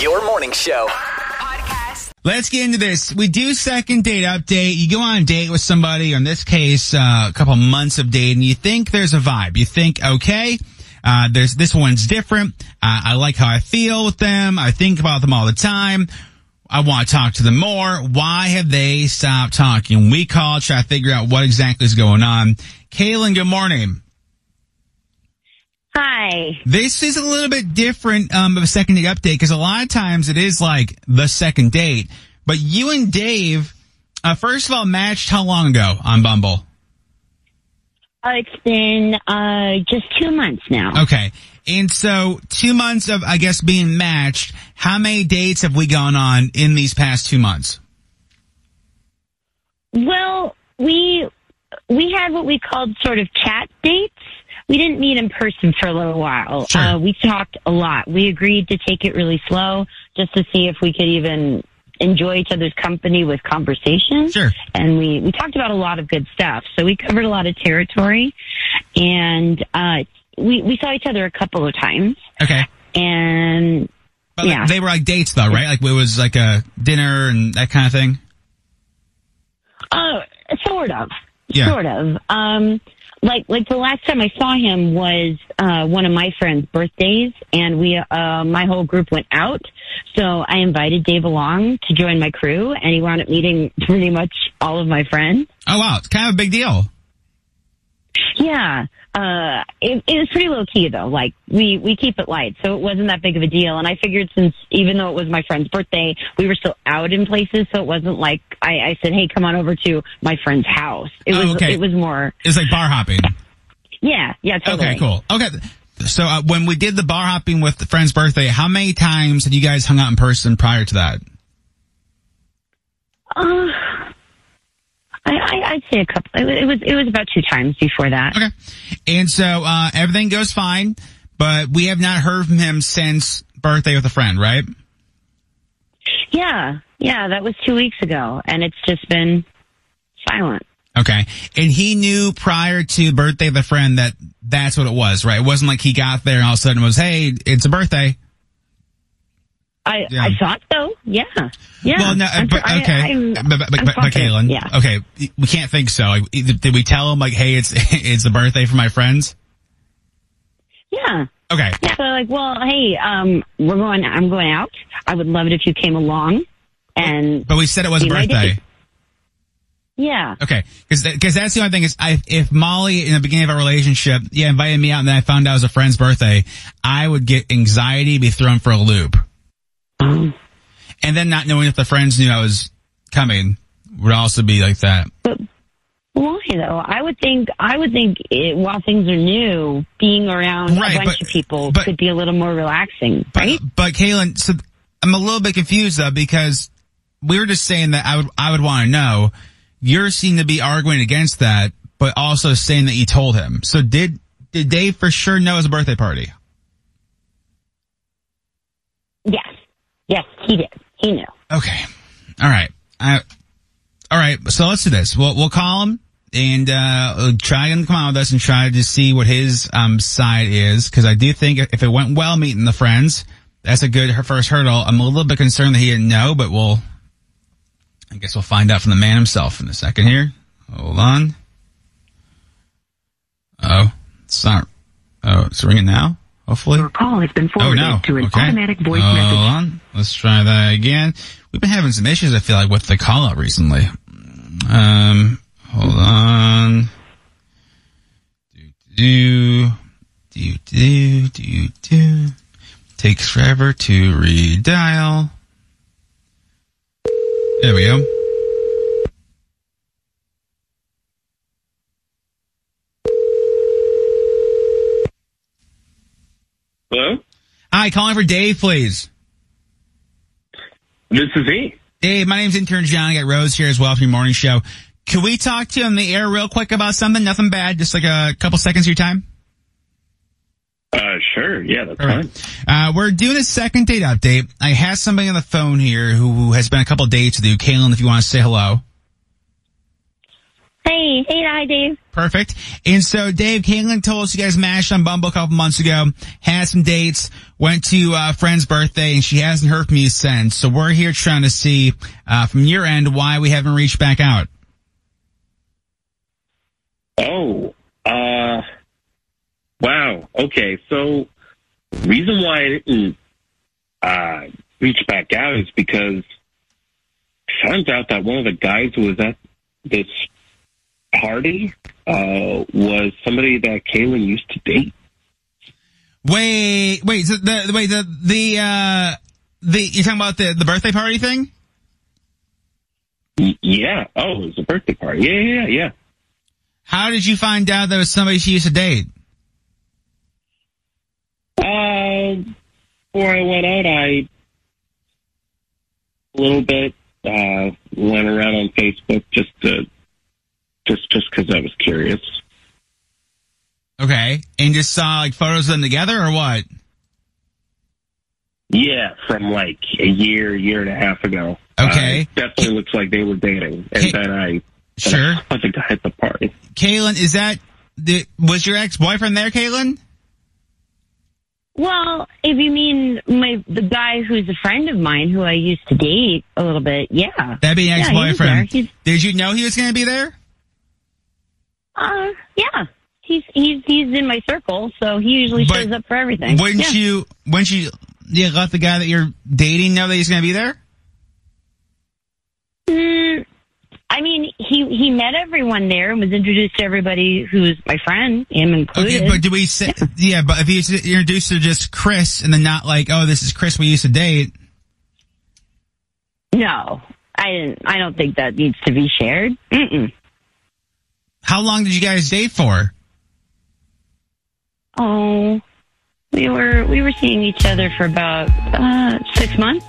Your morning show. Podcast. Let's get into this. We do second date update. You go on a date with somebody, or in this case, uh, a couple months of dating. You think there's a vibe. You think, okay, uh, there's this one's different. Uh, I like how I feel with them. I think about them all the time. I want to talk to them more. Why have they stopped talking? We call, try to figure out what exactly is going on. Kaylen, good morning. Hi. This is a little bit different um, of a second date update because a lot of times it is like the second date. But you and Dave, uh, first of all, matched how long ago on Bumble? Uh, it's been uh, just two months now. Okay. And so two months of, I guess, being matched. How many dates have we gone on in these past two months? Well, we we had what we called sort of chat dates. We didn't meet in person for a little while. Sure. Uh, we talked a lot. We agreed to take it really slow just to see if we could even enjoy each other's company with conversation. Sure. And we, we talked about a lot of good stuff. So we covered a lot of territory and, uh, we, we saw each other a couple of times Okay. and But like, Yeah. they were like dates though, right? Like it was like a dinner and that kind of thing. Uh, sort of. Yeah. Sort of. Um, like, like the last time I saw him was, uh, one of my friend's birthdays and we, uh, my whole group went out. So I invited Dave along to join my crew and he wound up meeting pretty much all of my friends. Oh wow, it's kind of a big deal. Yeah. Uh, it, it was pretty low key though. Like we, we keep it light. So it wasn't that big of a deal. And I figured since even though it was my friend's birthday, we were still out in places. So it wasn't like I, I said, Hey, come on over to my friend's house. It Oh, was, okay. it was more, It's like bar hopping. yeah, yeah, totally. Okay, cool. Okay. So uh, when we did the bar hopping with the friend's birthday, how many times had you guys hung out in person prior to that? Uh, I, I, I'd say a couple. It, was- it was, it was about two times before that. Okay. And so uh, everything goes fine, but we have not heard from him since birthday with a friend, right? Yeah, yeah, that was two weeks ago, and it's just been silent. Okay. And he knew prior to birthday of a friend that that's what it was, right? It wasn't like he got there and all of a sudden was, hey, it's a birthday. I, Yeah. I thought so. Yeah, yeah. Well, no, I'm but, sure- okay. I'm- but, but, but, but. Kaylen, Yeah. okay, we can't think so. Did we tell him like, hey, it's, it's the birthday for my friends? Yeah. Okay. Yeah. So like, well, hey, um, we're going. I'm going out. I would love it if you came along. And But we said it was a birthday. yeah, Okay, because that's the only thing is, I, if Molly in the beginning of our relationship, yeah, invited me out and then I found out it was a friend's birthday, I would get anxiety, be thrown for a loop, Um, and then not knowing if the friends knew I was coming would also be like that. but why though? I would think. I would think it, while things are new, being around Right, a bunch but- of people but- could be a little more relaxing, But, right? but Kaylen, so I'm a little bit confused though because we were just saying that I would I would want to know. You're seem to be arguing against that, but also saying that you told him. So did did Dave for sure know it was a birthday party? Yes, yes, he did. He knew. Okay. All right. I, all right. So let's do this. We'll, we'll call him and, uh, try and come on with us and try to see what his, um, side is. Cause I do think if it went well meeting the friends, that's a good first hurdle. I'm a little bit concerned that he didn't know, but we'll, I guess we'll find out from the man himself in a second here. Hold on. Oh, it's not, oh, it's ringing now. Hopefully. Your call has been Oh forwarded no. to an okay. automatic voice Hold message. Hold on. Let's try that again. We've been having some issues, I feel like, with the call out recently. Um, hold on. Do do, do, do, do, do. Takes forever to redial. There we go. Hello? Hi, calling for Dave, please. This is he. Dave, my name's intern John. I got Rose here as well from your morning show. Can we talk to you on the air real quick about something? Nothing bad, just like a couple seconds of your time. Uh, sure. Yeah, that's All fine. right. Uh, we're doing a second date update. I have somebody on the phone here who, who has been a couple dates with you. Kaylen, if you want to say hello. Hey, hey, hi, Dave. Perfect. And so, Dave, Caitlin told us you guys matched on Bumble a couple months ago, had some dates, went to uh, a friend's birthday, and she hasn't heard from you since. So we're here trying to see uh, from your end why we haven't reached back out. Oh, uh, wow. Okay, so reason why I didn't uh, reach back out is because I found out that one of the guys who was at this party uh, was somebody that Kaylen used to date. Wait, wait, so the wait the the uh the you're talking about the the birthday party thing? Yeah. Oh, it was a birthday party. Yeah, yeah, yeah. yeah. How did you find out that it was somebody she used to date? Um, before I went out, I a little bit uh, went around on Facebook just to just just because I was curious. Okay, and just saw like photos of them together or what? Yeah, from like a year, year and a half ago. Okay. Uh, definitely looks like they were dating, and Hey, then I Sure. I was the guy at the party. Kaylen, is that the, was your ex boyfriend there, Kaylen? Well, if you mean my the guy who's a friend of mine who I used to date a little bit, yeah. That'd be an ex he was there. boyfriend. He's Did you know he was going to be there? Uh yeah. He's he's he's in my circle, so he usually But shows up for everything. Wouldn't yeah. you? Wouldn't you? Yeah, let the guy that you're dating know that he's going to be there. Mm, I mean, he he met everyone there and was introduced to everybody who's my friend, him included. Okay, but do we say? Yeah, but if he's introduced to just Chris and then not like, oh, this is Chris we used to date. no, I didn't. I don't think that needs to be shared. Mm-mm. How long did you guys date for? Oh, we were we were seeing each other for about uh, six months.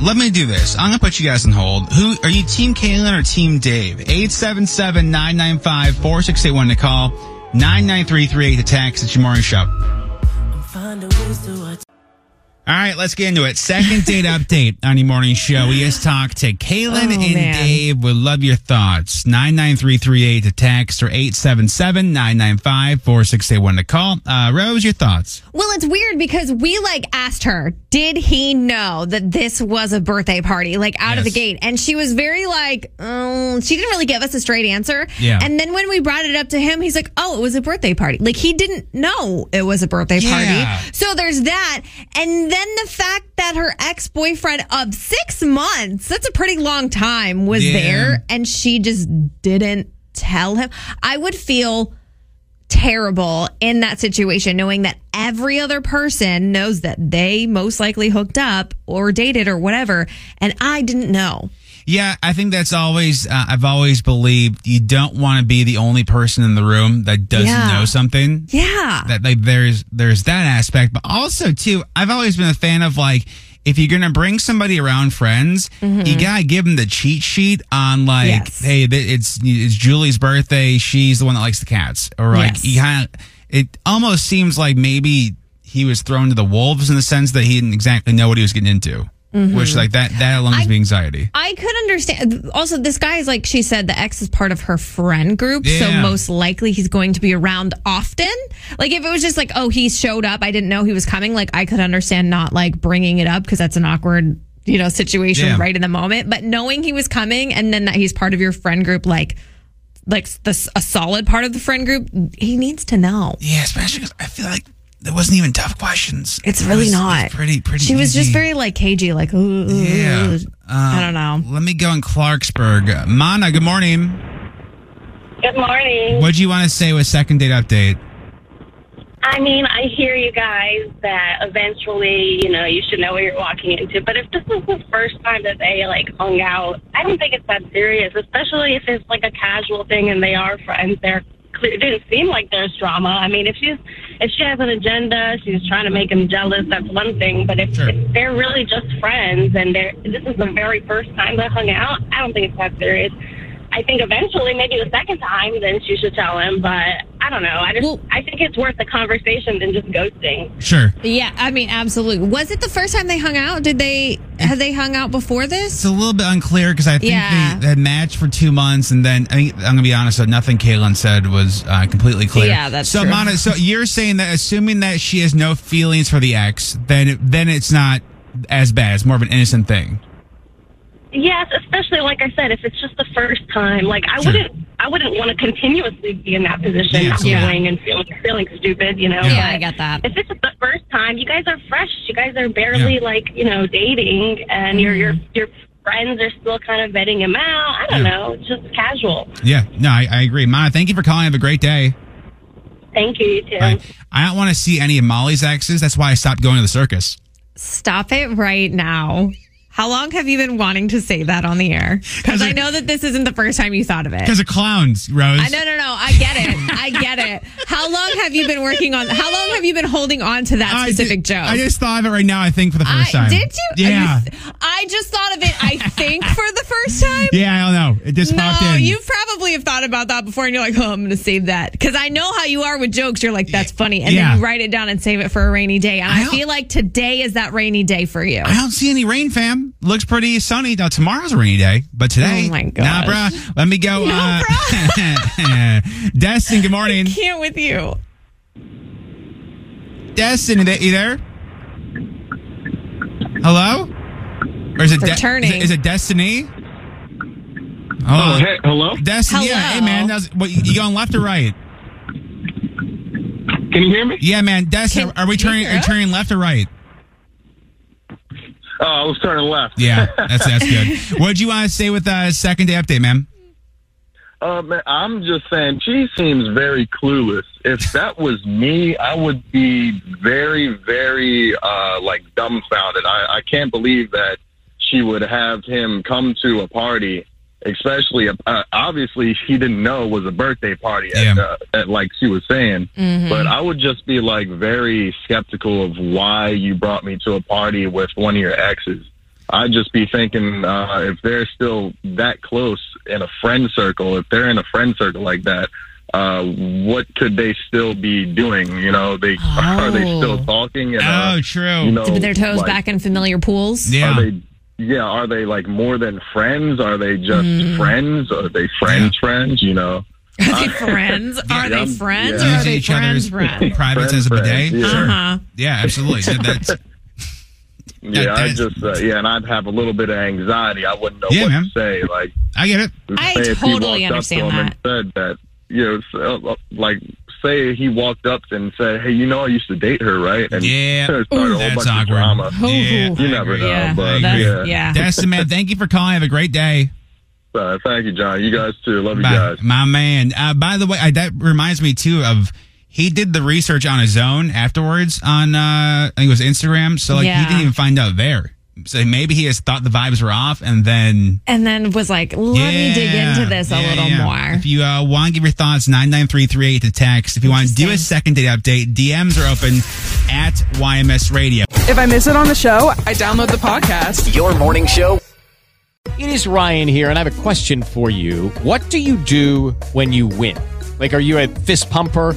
Let me do this. I'm gonna put you guys on hold. Who are you, Team Kaylen or Team Dave? 877-995-4681 to call. 99338 to text. It's your morning show. All right, let's get into it. Second date update on your morning show. We just talked to Kaylen Oh, and man. Dave. We'd love your thoughts. 99338 to text or 877-995-4681 to call. Uh, Rose, your thoughts? Well, it's weird because we like asked her, did he know that this was a birthday party, like out of the gate? And she was very like, oh, she didn't really give us a straight answer. Yeah. And then when we brought it up to him, he's like, oh, it was a birthday party. Like he didn't know it was a birthday Yeah. party. So there's that. And then the fact that her ex boyfriend of six months, that's a pretty long time, was Yeah. there and she just didn't tell him. I would feel terrible in that situation, knowing that every other person knows that they most likely hooked up or dated or whatever, and I didn't know. Yeah, I think that's always, uh, I've always believed you don't want to be the only person in the room that doesn't Yeah. know something. Yeah. That like there's there's that aspect, but also too, I've always been a fan of like if you're gonna bring somebody around friends, you gotta give them the cheat sheet on like, Mm-hmm. Yes. hey, it's it's Julie's birthday, she's the one that likes the cats, or like Yes. you kind of, it almost seems like maybe he was thrown to the wolves in the sense that he didn't exactly know what he was getting into, which like that that alone gives Mm-hmm. I- me anxiety. I could understand. Also, this guy is like she said, the ex is part of her friend group, so most likely he's going to be around often. Like if it was just like, oh, he showed up, I didn't know he was coming. Like I could understand not like bringing it up because that's an awkward, you know, situation Yeah. right in the moment. But knowing he was coming and then that he's part of your friend group, like like this a solid part of the friend group, he needs to know. Yeah, especially because I feel like there wasn't even tough questions. It's It really was- it was not. pretty pretty. She was just very like cagey, like ooh, ooh, Yeah. ooh. I don't know. Um, let me go in Clarksburg. Mana, good morning. Good morning. What do you want to say with second date update? I mean, I hear you guys that eventually, you know, you should know what you're walking into. But if this is the first time that they like hung out, I don't think it's that serious. Especially if it's like a casual thing and they are friends. They're clear. It didn't seem like there's drama. I mean, if she's if she has an agenda, she's trying to make him jealous. That's one thing. But if, Sure. if they're really just friends and they're this is the very first time they hung out, I don't think it's that serious. I think eventually, maybe the second time, then she should tell him. But I don't know. I just Well- I think it's worth the conversation than just ghosting. Sure. Yeah, I mean, absolutely. Was it the first time they hung out? Did they have they hung out before this? It's a little bit unclear because I think Yeah. they had matched for two months, and then I think I'm gonna be honest. So nothing Kaylen said was uh, completely clear. Yeah, that's so. true. Mana, so you're saying that assuming that she has no feelings for the ex, then then it's not as bad. It's more of an innocent thing. Yes, especially like I said, if it's just the first time, like I Sure. wouldn't, I wouldn't want to continuously be in that position, Yeah, feeling and feeling feeling stupid, you know. Yeah, But I get that. If it's the first time, you guys are fresh. You guys are barely Yeah. like you know dating, and your your Mm-hmm. your friends are still kind of vetting him out. I don't Yeah. know, just casual. Yeah. No, I, I agree. Mana, thank you for calling. Have a great day. Thank you, you too. Bye. I don't want to see any of Molly's exes. That's why I stopped going to the circus. Stop it right now. How long have you been wanting to say that on the air? Because I know that this isn't the first time you thought of it. Because of clowns, Rose. I no no no. I get it. I get it. How long have you been working on? How long have you been holding on to that I specific did- joke? I just thought of it right now. I think for the I- first time. did you? Yeah. You- I just thought of it. I think for the first time. yeah, I don't know. It just popped No, in. you probably have thought about that before, and you're like, "Oh, I'm going to save that." Because I know how you are with jokes. You're like, "That's funny," and Yeah. then you write it down and save it for a rainy day. And I I, feel like today is that rainy day for you. I don't see any rain, fam. Looks pretty sunny. Now tomorrow's a rainy day, but today, Oh, my gosh. nah, gosh. bruh. Let me go. No, uh, Destin, good morning. I Can't with you. Destin, you there- you there? Hello? Or is it, They're is it, is it Destiny? Oh, hey, hello? Destiny, yeah. Hey, man. That was, what, you you going left or right? Can you hear me? Yeah, man. Destiny. Are we turning, are you turning left or right? Oh, I was turning left. Yeah, that's that's good. What'd you want to say with uh, second day update, man? Uh, man, I'm just saying, she seems very clueless. If that was me, I would be very, very, uh, like dumbfounded. I, I can't believe that she would have him come to a party, especially, uh, obviously, she didn't know it was a birthday party, at, Yeah. uh, at, like she was saying. But I would just be, like, very skeptical of why you brought me to a party with one of your exes. I'd just be thinking uh, if they're still that close in a friend circle, if they're in a friend circle like that, uh, what could they still be doing? You know, they are they still Oh. talking? And, uh, oh, true. you know, Dip their toes like, back in familiar pools. yeah. Are they? Yeah, are they like more than friends? Are they just Mm. friends? Are they friends? Friends? You know. Are they friends? Are they friends yeah. or are they each other's friends? Friends. privates Friend as a bidet. friends, yeah. Uh huh. Yeah, absolutely. So that's Yeah, I just uh, yeah, and I'd have a little bit of anxiety. I wouldn't know Yeah, what man. to say. Like, I get it. I say if he totally understand up to that. And said that you know, so, uh, like say he walked up and said, "Hey, you know, I used to date her, right?" And Yeah. started a whole That's bunch awkward. of drama. Yeah, You I never agree. know, Yeah, but that's- yeah. yeah. Destin, man, thank you for calling. Have a great day. Uh, thank you, John. You guys too. Love you guys. My man. Uh, by the way, I, that reminds me too of he did the research on his own afterwards on uh, I think it was Instagram. So like Yeah. he didn't even find out there. So maybe he has thought the vibes were off, and then And then was like, let me dig into this a little yeah. more. If you uh, want to give your thoughts, nine nine three three eight to text. If you want to do a second date update, DMs are open at YMS Radio. If I miss it on the show, I download the podcast. Your morning show. It is Ryan here, and I have a question for you. What do you do when you win? Like, are you a fist pumper,